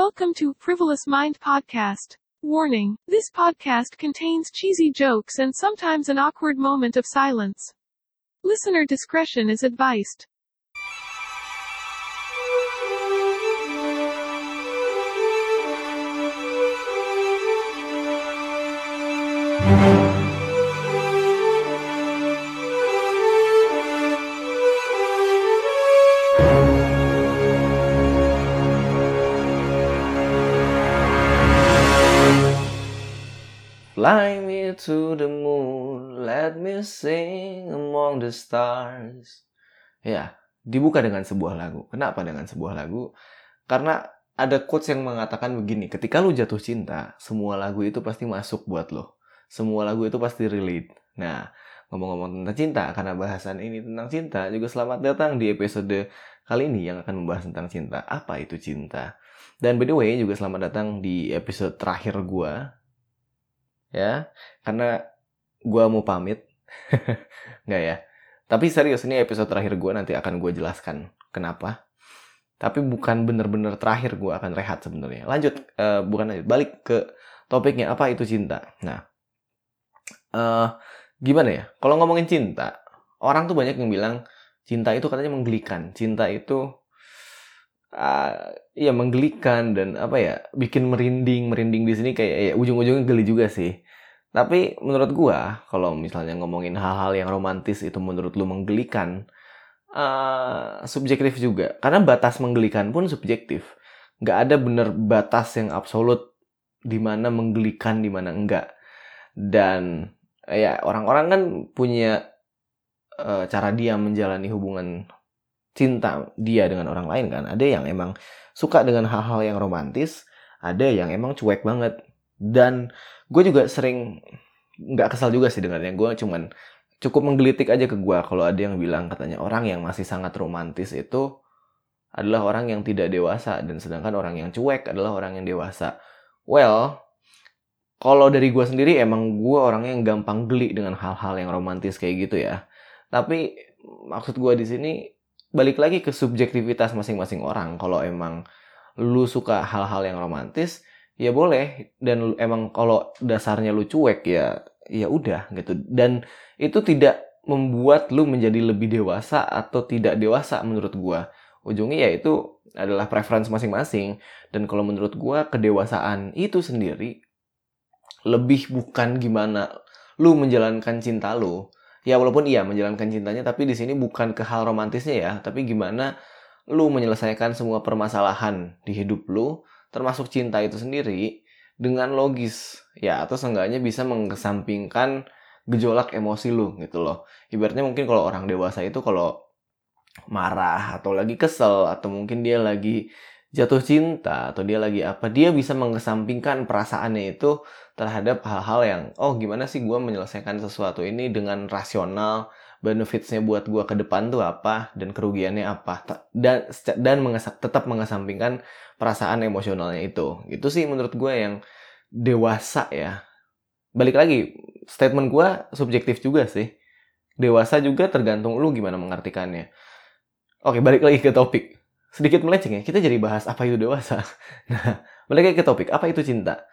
Welcome to Frivolous Mind Podcast. Warning this podcast contains cheesy jokes and sometimes an awkward moment of silence. Listener discretion is advised. To the moon, let me sing among the stars. Ya, dibuka dengan sebuah lagu. Kenapa dengan sebuah lagu? Karena ada quotes yang mengatakan begini, ketika lu jatuh cinta, semua lagu itu pasti masuk buat lo. Semua lagu itu pasti relate. Nah, ngomong-ngomong tentang cinta, karena bahasan ini tentang cinta, juga selamat datang di episode kali ini yang akan membahas tentang cinta. Apa itu cinta? Dan by the way, juga selamat datang di episode terakhir gua ya karena gue mau pamit. Nggak ya? Tapi serius ini episode terakhir gue nanti akan gue jelaskan kenapa. Tapi bukan bener-bener terakhir gue akan rehat sebenarnya. Lanjut uh, bukan lanjut balik ke topiknya apa itu cinta? Nah uh, gimana ya? Kalau ngomongin cinta orang tuh banyak yang bilang cinta itu katanya menggelikan. Cinta itu uh, menggelikan dan apa ya bikin merinding merinding di sini kayak ya ujung-ujungnya geli juga sih. Tapi menurut gua kalau misalnya ngomongin hal-hal yang romantis itu menurut lu menggelikan uh, subjektif juga. Karena batas menggelikan pun subjektif. Nggak ada bener batas yang absolut di mana menggelikan di mana enggak. Dan ya orang-orang kan punya uh, cara dia menjalani hubungan cinta dia dengan orang lain kan. Ada yang emang suka dengan hal-hal yang romantis, ada yang emang cuek banget. Dan gue juga sering nggak kesal juga sih dengarnya. Gue cuman cukup menggelitik aja ke gue kalau ada yang bilang katanya orang yang masih sangat romantis itu adalah orang yang tidak dewasa dan sedangkan orang yang cuek adalah orang yang dewasa. Well, kalau dari gue sendiri emang gue orang yang gampang geli dengan hal-hal yang romantis kayak gitu ya. Tapi maksud gue di sini balik lagi ke subjektivitas masing-masing orang. Kalau emang lu suka hal-hal yang romantis, ya boleh. Dan emang kalau dasarnya lu cuek ya, ya udah gitu. Dan itu tidak membuat lu menjadi lebih dewasa atau tidak dewasa menurut gua. Ujungnya ya itu adalah preference masing-masing. Dan kalau menurut gua kedewasaan itu sendiri lebih bukan gimana lu menjalankan cinta lu, ya walaupun iya menjalankan cintanya tapi di sini bukan ke hal romantisnya ya. Tapi gimana lu menyelesaikan semua permasalahan di hidup lu termasuk cinta itu sendiri dengan logis. Ya atau seenggaknya bisa mengesampingkan gejolak emosi lu gitu loh. Ibaratnya mungkin kalau orang dewasa itu kalau marah atau lagi kesel atau mungkin dia lagi jatuh cinta atau dia lagi apa dia bisa mengesampingkan perasaannya itu terhadap hal-hal yang oh gimana sih gue menyelesaikan sesuatu ini dengan rasional? Benefitsnya buat gue ke depan tuh apa dan kerugiannya apa? Dan dan mengesap, tetap mengesampingkan perasaan emosionalnya itu. Itu sih menurut gue yang dewasa ya. Balik lagi statement gue subjektif juga sih. Dewasa juga tergantung lu gimana mengartikannya. Oke balik lagi ke topik sedikit melenceng ya, kita jadi bahas apa itu dewasa. Nah, balik ke topik, apa itu cinta?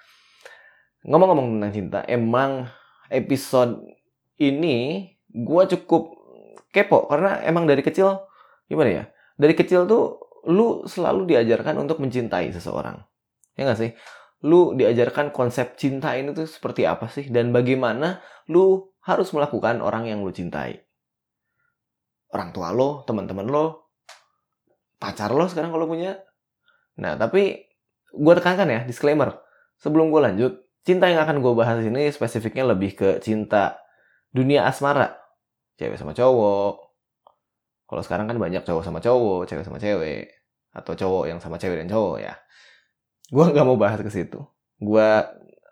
Ngomong-ngomong tentang cinta, emang episode ini gue cukup kepo karena emang dari kecil gimana ya? Dari kecil tuh lu selalu diajarkan untuk mencintai seseorang. Ya gak sih? Lu diajarkan konsep cinta ini tuh seperti apa sih? Dan bagaimana lu harus melakukan orang yang lu cintai. Orang tua lo, teman-teman lo, pacar lo sekarang kalau punya. Nah, tapi gue tekankan ya, disclaimer. Sebelum gue lanjut, cinta yang akan gue bahas ini spesifiknya lebih ke cinta dunia asmara. Cewek sama cowok. Kalau sekarang kan banyak cowok sama cowok, cewek sama cewek. Atau cowok yang sama cewek dan cowok ya. Gue nggak mau bahas ke situ. Gue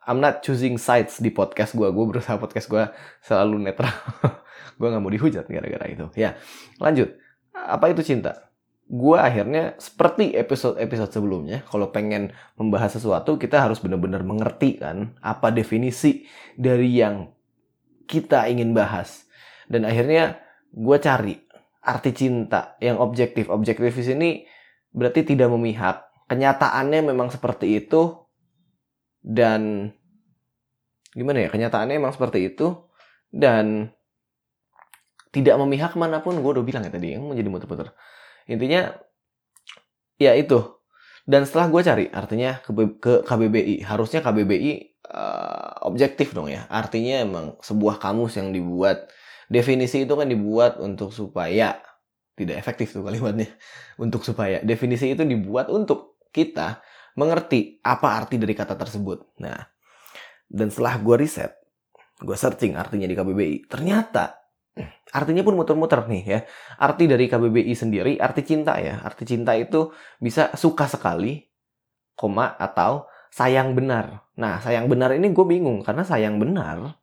I'm not choosing sides di podcast gue. Gue berusaha podcast gue selalu netral. gue nggak mau dihujat gara-gara itu. Ya, lanjut. Apa itu cinta? Gue akhirnya seperti episode-episode sebelumnya, kalau pengen membahas sesuatu, kita harus benar-benar mengerti kan apa definisi dari yang kita ingin bahas. Dan akhirnya gue cari arti cinta yang objektif. Objektif di sini berarti tidak memihak, kenyataannya memang seperti itu dan gimana ya kenyataannya memang seperti itu dan tidak memihak mana pun gue udah bilang ya tadi yang menjadi muter-muter intinya ya itu. Dan setelah gue cari artinya ke, ke KBBI harusnya KBBI uh, eh, objektif dong ya. Artinya emang sebuah kamus yang dibuat. Definisi itu kan dibuat untuk supaya tidak efektif tuh kalimatnya untuk supaya. Definisi itu dibuat untuk kita mengerti apa arti dari kata tersebut. Nah dan setelah gue riset gue searching artinya di KBBI ternyata artinya pun muter-muter nih ya. Arti dari KBBI sendiri arti cinta ya. Arti cinta itu bisa suka sekali koma atau sayang benar. Nah sayang benar ini gue bingung karena sayang benar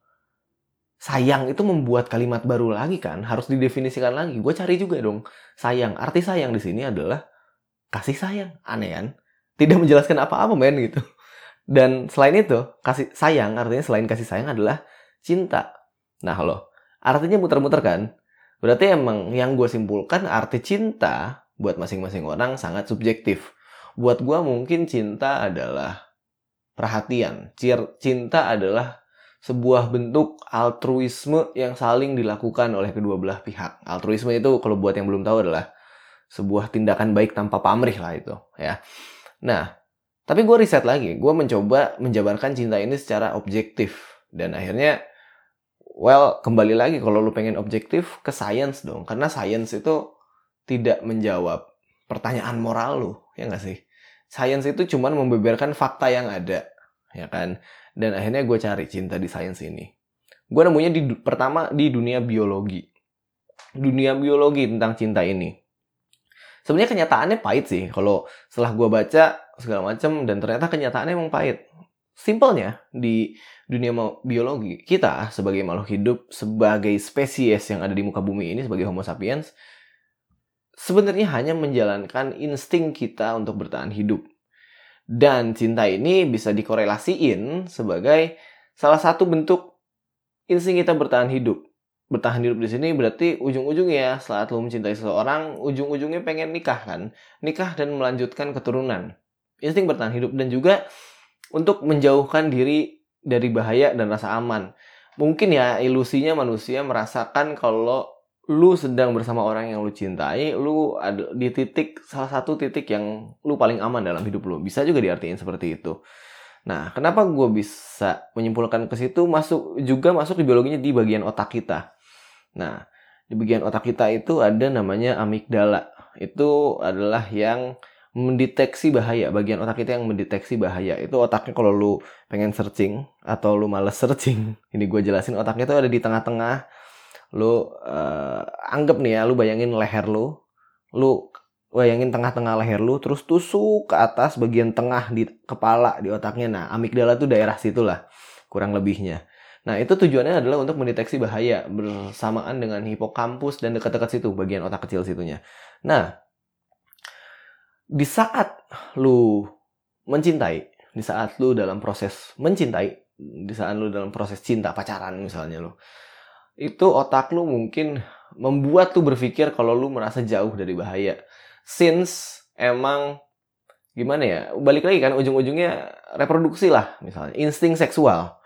sayang itu membuat kalimat baru lagi kan. Harus didefinisikan lagi. Gue cari juga dong sayang. Arti sayang di sini adalah kasih sayang. Aneh kan? Tidak menjelaskan apa-apa men gitu. Dan selain itu kasih sayang artinya selain kasih sayang adalah cinta. Nah lo artinya muter-muter kan? Berarti emang yang gue simpulkan arti cinta buat masing-masing orang sangat subjektif. Buat gue mungkin cinta adalah perhatian. Cinta adalah sebuah bentuk altruisme yang saling dilakukan oleh kedua belah pihak. Altruisme itu kalau buat yang belum tahu adalah sebuah tindakan baik tanpa pamrih lah itu, ya. Nah, tapi gue riset lagi, gue mencoba menjabarkan cinta ini secara objektif. Dan akhirnya, well kembali lagi kalau lu pengen objektif ke science dong, karena science itu tidak menjawab pertanyaan moral lu, ya nggak sih? Science itu cuma membeberkan fakta yang ada, ya kan? Dan akhirnya gue cari cinta di sains ini. Gue nemunya di pertama di dunia biologi. Dunia biologi tentang cinta ini. Sebenarnya kenyataannya pahit sih. Kalau setelah gue baca segala macam dan ternyata kenyataannya emang pahit. Simpelnya di dunia biologi kita sebagai makhluk hidup sebagai spesies yang ada di muka bumi ini sebagai Homo sapiens sebenarnya hanya menjalankan insting kita untuk bertahan hidup dan cinta ini bisa dikorelasiin sebagai salah satu bentuk insting kita bertahan hidup. Bertahan hidup di sini berarti ujung-ujungnya saat lo mencintai seseorang, ujung-ujungnya pengen nikah kan. Nikah dan melanjutkan keturunan. Insting bertahan hidup dan juga untuk menjauhkan diri dari bahaya dan rasa aman. Mungkin ya ilusinya manusia merasakan kalau lu sedang bersama orang yang lu cintai, lu ada di titik salah satu titik yang lu paling aman dalam hidup lu. Bisa juga diartikan seperti itu. Nah, kenapa gue bisa menyimpulkan ke situ masuk juga masuk di biologinya di bagian otak kita. Nah, di bagian otak kita itu ada namanya amigdala. Itu adalah yang mendeteksi bahaya, bagian otak kita yang mendeteksi bahaya. Itu otaknya kalau lu pengen searching atau lu males searching, ini gue jelasin otaknya itu ada di tengah-tengah. Lu uh, anggap nih ya lu bayangin leher lu. Lu bayangin tengah-tengah leher lu terus tusuk ke atas bagian tengah di kepala di otaknya. Nah amigdala tuh daerah situlah kurang lebihnya. Nah itu tujuannya adalah untuk mendeteksi bahaya bersamaan dengan hipokampus dan dekat-dekat situ bagian otak kecil situnya. Nah di saat lu mencintai di saat lu dalam proses mencintai di saat lu dalam proses cinta pacaran misalnya lu itu otak lu mungkin membuat tuh berpikir kalau lu merasa jauh dari bahaya. Since emang gimana ya, balik lagi kan ujung-ujungnya reproduksi lah misalnya, insting seksual.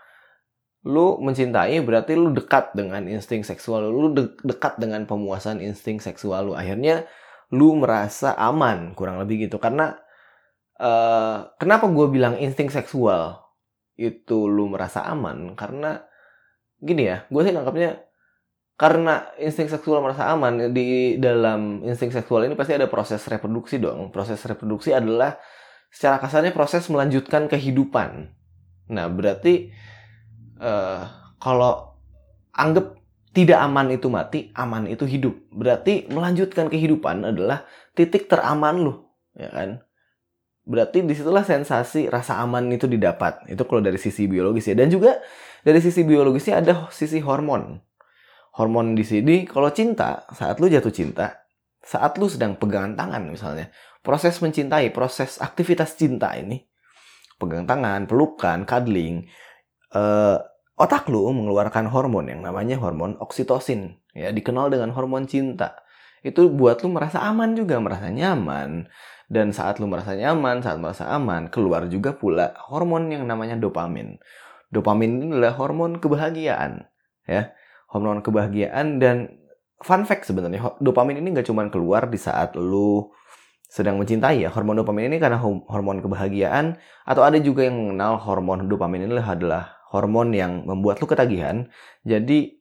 Lu mencintai berarti lu dekat dengan insting seksual lu, lu de dekat dengan pemuasan insting seksual lu. Akhirnya lu merasa aman, kurang lebih gitu. Karena uh, kenapa gue bilang insting seksual itu lu merasa aman? Karena gini ya, gue sih nangkapnya karena insting seksual merasa aman di dalam insting seksual ini pasti ada proses reproduksi dong. Proses reproduksi adalah secara kasarnya proses melanjutkan kehidupan. Nah berarti uh, kalau anggap tidak aman itu mati, aman itu hidup. Berarti melanjutkan kehidupan adalah titik teraman loh, ya kan? Berarti di situlah sensasi rasa aman itu didapat. Itu kalau dari sisi biologis ya. Dan juga dari sisi biologisnya ada sisi hormon hormon di sini kalau cinta saat lu jatuh cinta saat lu sedang pegangan tangan misalnya proses mencintai proses aktivitas cinta ini pegang tangan pelukan cuddling uh, otak lu mengeluarkan hormon yang namanya hormon oksitosin ya dikenal dengan hormon cinta itu buat lu merasa aman juga merasa nyaman Dan saat lu merasa nyaman, saat merasa aman, keluar juga pula hormon yang namanya dopamin. Dopamin ini adalah hormon kebahagiaan, ya. Hormon kebahagiaan dan fun fact sebenarnya dopamin ini nggak cuma keluar di saat lu sedang mencintai ya. Hormon dopamin ini karena hormon kebahagiaan atau ada juga yang mengenal hormon dopamin ini adalah hormon yang membuat lu ketagihan. Jadi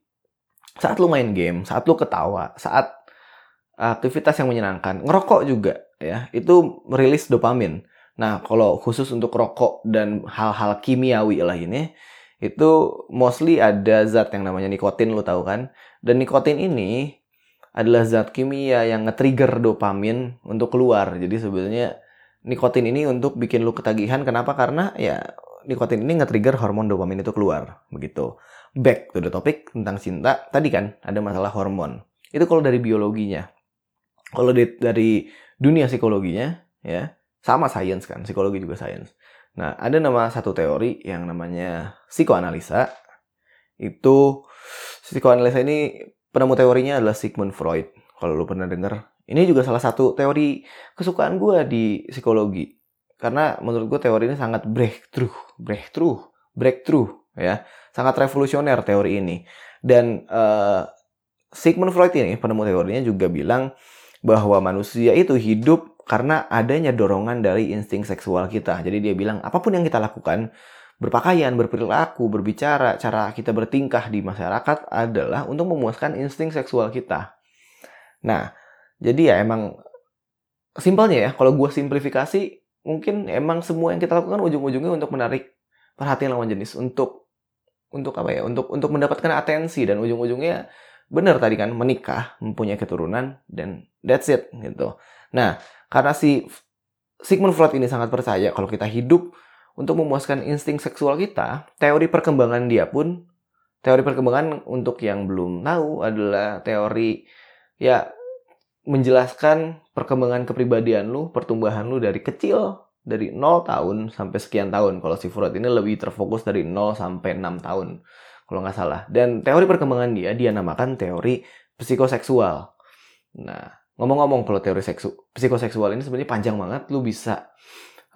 saat lu main game, saat lu ketawa, saat aktivitas yang menyenangkan, ngerokok juga ya, itu merilis dopamin. Nah, kalau khusus untuk rokok dan hal-hal kimiawi lainnya, itu mostly ada zat yang namanya nikotin, lu tahu kan? Dan nikotin ini adalah zat kimia yang nge-trigger dopamin untuk keluar. Jadi sebenarnya nikotin ini untuk bikin lu ketagihan. Kenapa? Karena ya nikotin ini nge-trigger hormon dopamin itu keluar. Begitu. Back to the topic tentang cinta. Tadi kan ada masalah hormon. Itu kalau dari biologinya. Kalau dari dunia psikologinya, ya sama sains kan. Psikologi juga sains. Nah, ada nama satu teori yang namanya psikoanalisa. Itu psikoanalisa ini penemu teorinya adalah Sigmund Freud. Kalau lu pernah denger. Ini juga salah satu teori kesukaan gue di psikologi. Karena menurut gue teori ini sangat breakthrough. Breakthrough. Breakthrough. ya Sangat revolusioner teori ini. Dan uh, Sigmund Freud ini, penemu teorinya juga bilang bahwa manusia itu hidup karena adanya dorongan dari insting seksual kita. Jadi dia bilang apa pun yang kita lakukan berpakaian, berperilaku, berbicara, cara kita bertingkah di masyarakat adalah untuk memuaskan insting seksual kita. Nah, jadi ya emang simpelnya ya, kalau gue simplifikasi, mungkin emang semua yang kita lakukan ujung-ujungnya untuk menarik perhatian lawan jenis, untuk untuk apa ya, untuk untuk mendapatkan atensi dan ujung-ujungnya benar tadi kan menikah, mempunyai keturunan dan that's it gitu. Nah, karena si Sigmund Freud ini sangat percaya kalau kita hidup untuk memuaskan insting seksual kita, teori perkembangan dia pun teori perkembangan untuk yang belum tahu adalah teori ya menjelaskan perkembangan kepribadian lu, pertumbuhan lu dari kecil dari 0 tahun sampai sekian tahun. Kalau si Freud ini lebih terfokus dari 0 sampai 6 tahun kalau nggak salah. Dan teori perkembangan dia dia namakan teori psikoseksual. Nah, ngomong-ngomong kalau teori seksu psikoseksual ini sebenarnya panjang banget. Lu bisa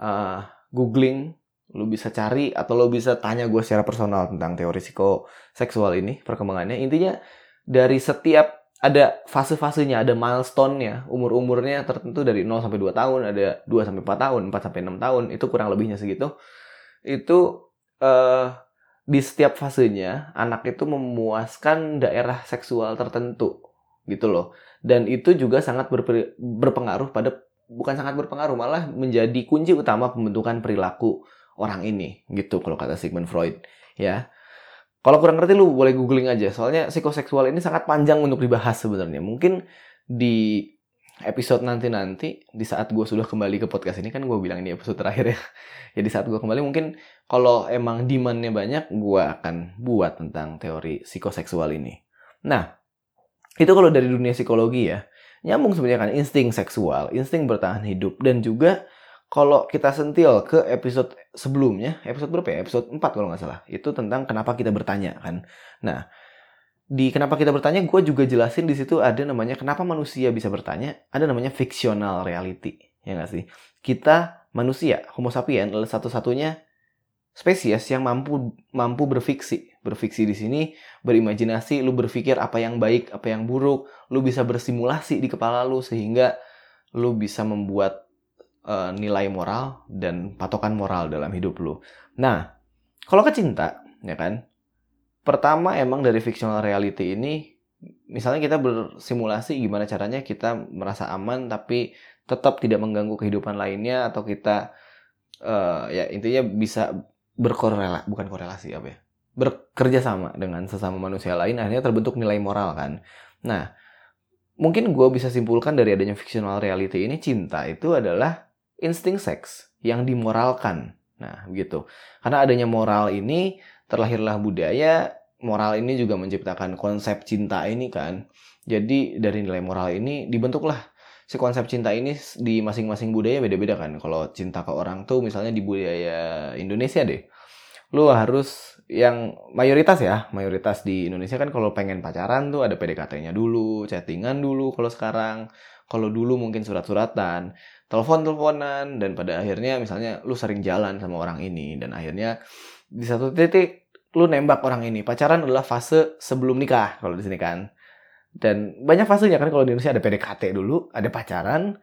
uh, googling lu bisa cari atau lu bisa tanya gue secara personal tentang teori psikoseksual ini perkembangannya intinya dari setiap ada fase-fasenya ada milestone-nya. Umur-umurnya tertentu dari 0 sampai 2 tahun ada 2 sampai 4 tahun 4 sampai 6 tahun itu kurang lebihnya segitu. Itu uh, di setiap fasenya anak itu memuaskan daerah seksual tertentu gitu loh. Dan itu juga sangat berpengaruh pada bukan sangat berpengaruh malah menjadi kunci utama pembentukan perilaku orang ini gitu kalau kata Sigmund Freud ya kalau kurang ngerti lu boleh googling aja. Soalnya psikoseksual ini sangat panjang untuk dibahas sebenarnya. Mungkin di episode nanti-nanti di saat gue sudah kembali ke podcast ini kan gue bilang ini episode terakhir ya. Ya di saat gue kembali mungkin kalau emang demandnya banyak gue akan buat tentang teori psikoseksual ini. Nah itu kalau dari dunia psikologi ya. Nyambung sebenarnya kan insting seksual insting bertahan hidup dan juga kalau kita sentil ke episode sebelumnya, episode berapa ya? Episode 4 kalau nggak salah. Itu tentang kenapa kita bertanya kan. Nah, di kenapa kita bertanya, gue juga jelasin di situ ada namanya kenapa manusia bisa bertanya, ada namanya fictional reality. Ya nggak sih? Kita manusia, Homo sapiens adalah satu-satunya spesies yang mampu mampu berfiksi. Berfiksi di sini berimajinasi, lu berpikir apa yang baik, apa yang buruk, lu bisa bersimulasi di kepala lu sehingga lu bisa membuat uh, nilai moral dan patokan moral dalam hidup lu. Nah, kalau ke cinta, ya kan? Pertama emang dari fictional reality ini misalnya kita bersimulasi gimana caranya kita merasa aman tapi tetap tidak mengganggu kehidupan lainnya atau kita uh, ya intinya bisa berkorelasi bukan korelasi apa ya bekerja sama dengan sesama manusia lain akhirnya terbentuk nilai moral kan nah mungkin gue bisa simpulkan dari adanya fictional reality ini cinta itu adalah insting seks yang dimoralkan. Nah, begitu. Karena adanya moral ini terlahirlah budaya, moral ini juga menciptakan konsep cinta ini kan. Jadi dari nilai moral ini dibentuklah si konsep cinta ini di masing-masing budaya beda-beda kan. Kalau cinta ke orang tuh misalnya di budaya Indonesia deh. Lu harus yang mayoritas ya, mayoritas di Indonesia kan kalau pengen pacaran tuh ada PDKT-nya dulu, chattingan dulu kalau sekarang Kalau dulu mungkin surat-suratan, telepon-teleponan, dan pada akhirnya misalnya lu sering jalan sama orang ini, dan akhirnya di satu titik lu nembak orang ini. Pacaran adalah fase sebelum nikah kalau di sini kan. Dan banyak fasenya kan kalau di Indonesia ada PDKT dulu, ada pacaran,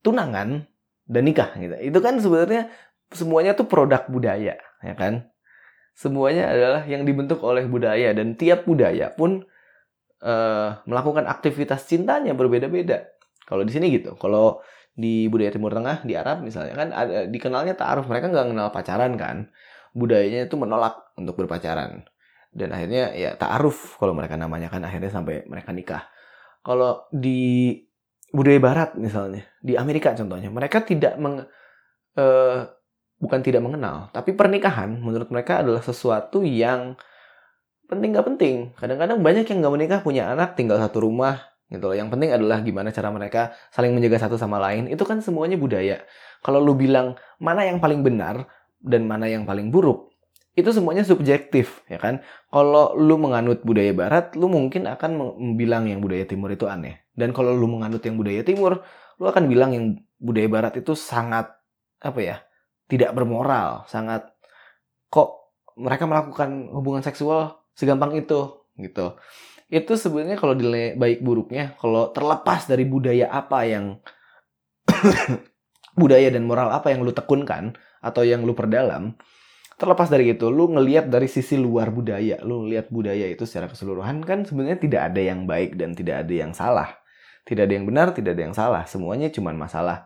tunangan, dan nikah gitu. Itu kan sebenarnya semuanya tuh produk budaya, ya kan? Semuanya adalah yang dibentuk oleh budaya dan tiap budaya pun uh, melakukan aktivitas cintanya berbeda-beda. Kalau di sini gitu. Kalau di budaya Timur Tengah, di Arab misalnya kan ada dikenalnya ta'aruf. Mereka nggak kenal pacaran kan. Budayanya itu menolak untuk berpacaran. Dan akhirnya ya ta'aruf kalau mereka namanya kan akhirnya sampai mereka nikah. Kalau di budaya barat misalnya, di Amerika contohnya, mereka tidak meng uh, bukan tidak mengenal, tapi pernikahan menurut mereka adalah sesuatu yang penting gak penting. Kadang-kadang banyak yang gak menikah punya anak tinggal satu rumah gitu loh. Yang penting adalah gimana cara mereka saling menjaga satu sama lain. Itu kan semuanya budaya. Kalau lu bilang mana yang paling benar dan mana yang paling buruk, itu semuanya subjektif ya kan. Kalau lu menganut budaya barat, lu mungkin akan bilang yang budaya timur itu aneh. Dan kalau lu menganut yang budaya timur, lu akan bilang yang budaya barat itu sangat apa ya? tidak bermoral, sangat kok mereka melakukan hubungan seksual segampang itu gitu itu sebenarnya kalau dile baik buruknya kalau terlepas dari budaya apa yang budaya dan moral apa yang lu tekunkan atau yang lu perdalam terlepas dari itu lu ngelihat dari sisi luar budaya lu ngelihat budaya itu secara keseluruhan kan sebenarnya tidak ada yang baik dan tidak ada yang salah. Tidak ada yang benar tidak ada yang salah. Semuanya cuma masalah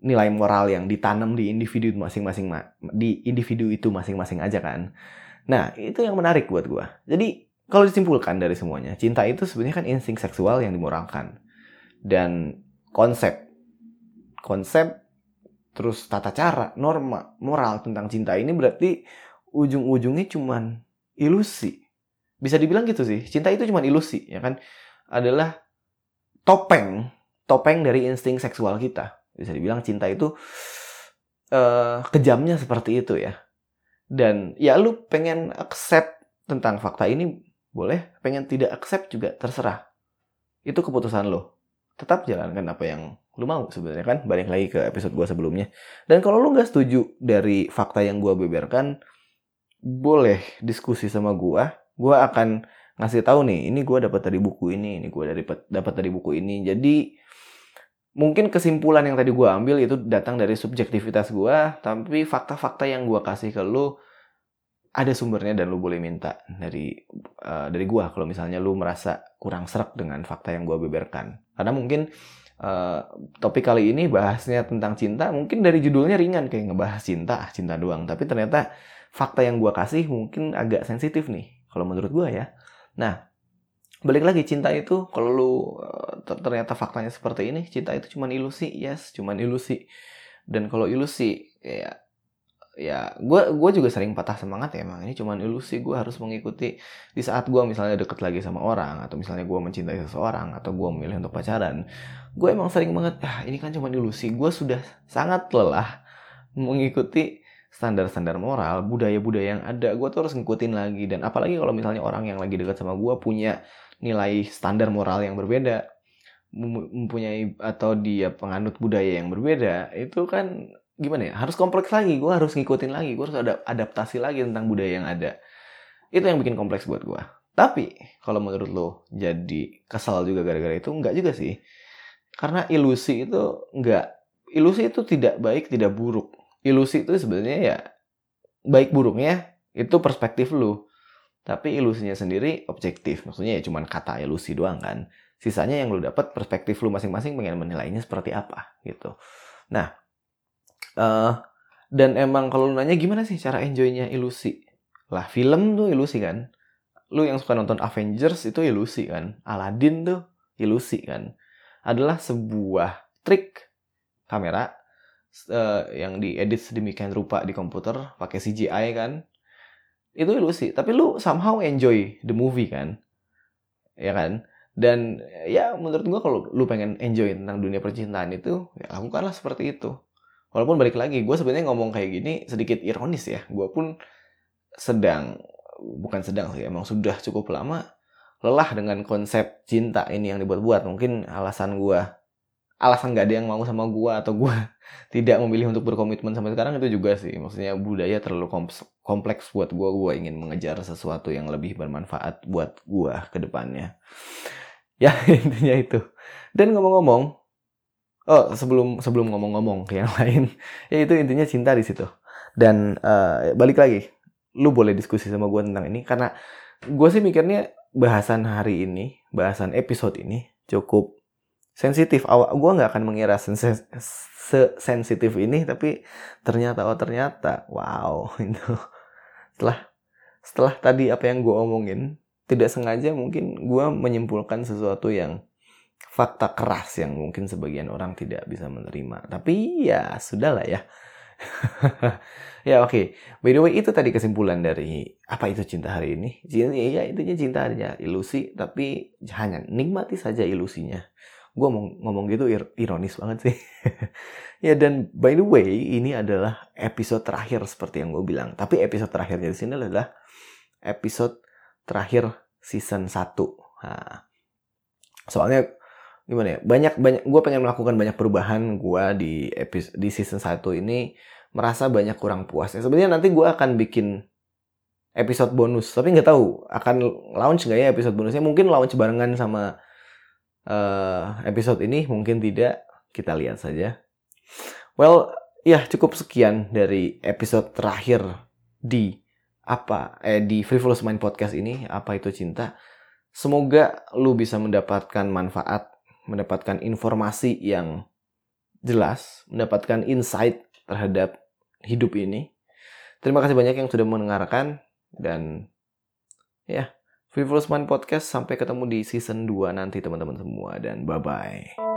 nilai moral yang ditanam di individu masing-masing di individu itu masing-masing aja kan. Nah, itu yang menarik buat gue. Jadi, kalau disimpulkan dari semuanya, cinta itu sebenarnya kan insting seksual yang dimoralkan. Dan konsep, konsep, terus tata cara, norma, moral tentang cinta ini berarti ujung-ujungnya cuman ilusi. Bisa dibilang gitu sih, cinta itu cuman ilusi, ya kan? Adalah topeng, topeng dari insting seksual kita. Bisa dibilang cinta itu uh, kejamnya seperti itu ya dan ya lu pengen accept tentang fakta ini boleh, pengen tidak accept juga terserah. Itu keputusan lo. Tetap jalankan apa yang lu mau sebenarnya kan. Balik lagi ke episode gua sebelumnya. Dan kalau lu nggak setuju dari fakta yang gua beberkan, boleh diskusi sama gua. Gua akan ngasih tahu nih, ini gua dapat dari buku ini, ini gua dari dapat dari buku ini. Jadi mungkin kesimpulan yang tadi gue ambil itu datang dari subjektivitas gue, tapi fakta-fakta yang gue kasih ke lu ada sumbernya dan lu boleh minta dari uh, dari gue kalau misalnya lu merasa kurang serak dengan fakta yang gue beberkan. Karena mungkin uh, topik kali ini bahasnya tentang cinta, mungkin dari judulnya ringan kayak ngebahas cinta, cinta doang. Tapi ternyata fakta yang gue kasih mungkin agak sensitif nih, kalau menurut gue ya. Nah, balik lagi cinta itu kalau lu eh, ternyata faktanya seperti ini cinta itu cuma ilusi yes cuma ilusi dan kalau ilusi ya ya gue gue juga sering patah semangat ya emang ini cuma ilusi gue harus mengikuti di saat gue misalnya deket lagi sama orang atau misalnya gue mencintai seseorang atau gue memilih untuk pacaran gue emang sering banget ah ini kan cuma ilusi gue sudah sangat lelah mengikuti standar-standar moral, budaya-budaya yang ada, gue tuh harus ngikutin lagi. Dan apalagi kalau misalnya orang yang lagi dekat sama gue punya nilai standar moral yang berbeda mempunyai atau dia penganut budaya yang berbeda itu kan gimana ya harus kompleks lagi gue harus ngikutin lagi gue harus ada adaptasi lagi tentang budaya yang ada itu yang bikin kompleks buat gue tapi kalau menurut lo jadi kesal juga gara-gara itu enggak juga sih karena ilusi itu enggak ilusi itu tidak baik tidak buruk ilusi itu sebenarnya ya baik buruknya itu perspektif lo tapi ilusinya sendiri objektif. Maksudnya ya cuman kata ilusi doang kan. Sisanya yang lu dapat perspektif lu masing-masing pengen menilainya seperti apa gitu. Nah, uh, dan emang kalau nanya gimana sih cara enjoynya ilusi? Lah film tuh ilusi kan. Lu yang suka nonton Avengers itu ilusi kan. Aladdin tuh ilusi kan. Adalah sebuah trik kamera uh, yang diedit sedemikian rupa di komputer pakai CGI kan itu ilusi tapi lu somehow enjoy the movie kan ya kan dan ya menurut gua kalau lu pengen enjoy tentang dunia percintaan itu ya lakukanlah seperti itu walaupun balik lagi gue sebenarnya ngomong kayak gini sedikit ironis ya. Gue pun sedang bukan sedang sih emang sudah cukup lama lelah dengan konsep cinta ini yang dibuat-buat. Mungkin alasan gue alasan nggak ada yang mau sama gue atau gue tidak memilih untuk berkomitmen sampai sekarang itu juga sih. Maksudnya budaya terlalu kompleks buat gue gue ingin mengejar sesuatu yang lebih bermanfaat buat gue ke depannya. Ya intinya itu. Dan ngomong-ngomong oh sebelum sebelum ngomong-ngomong ke yang lain ya itu intinya cinta di situ dan uh, balik lagi lu boleh diskusi sama gue tentang ini karena gue sih mikirnya bahasan hari ini bahasan episode ini cukup sensitif. Awak gue nggak akan mengira sensitif ini, tapi ternyata oh ternyata wow itu setelah setelah tadi apa yang gue omongin tidak sengaja mungkin gue menyimpulkan sesuatu yang fakta keras yang mungkin sebagian orang tidak bisa menerima. Tapi ya sudahlah ya. ya oke. Okay. By the way itu tadi kesimpulan dari apa itu cinta hari ini. Cinta ya intinya cinta hanya ilusi tapi hanya nikmati saja ilusinya gue ngomong, ngomong gitu ir ironis banget sih. ya dan by the way ini adalah episode terakhir seperti yang gue bilang. Tapi episode terakhirnya di sini adalah episode terakhir season 1. Nah, soalnya gimana ya? Banyak banyak gue pengen melakukan banyak perubahan gue di episode di season 1 ini merasa banyak kurang puas. Ya, sebenarnya nanti gue akan bikin episode bonus, tapi nggak tahu akan launch nggak ya episode bonusnya. Mungkin launch barengan sama uh, episode ini mungkin tidak kita lihat saja. Well, ya cukup sekian dari episode terakhir di apa eh di Frivolous Mind podcast ini apa itu cinta. Semoga lu bisa mendapatkan manfaat, mendapatkan informasi yang jelas, mendapatkan insight terhadap hidup ini. Terima kasih banyak yang sudah mendengarkan dan ya Mind Podcast sampai ketemu di season 2 nanti teman-teman semua dan bye-bye.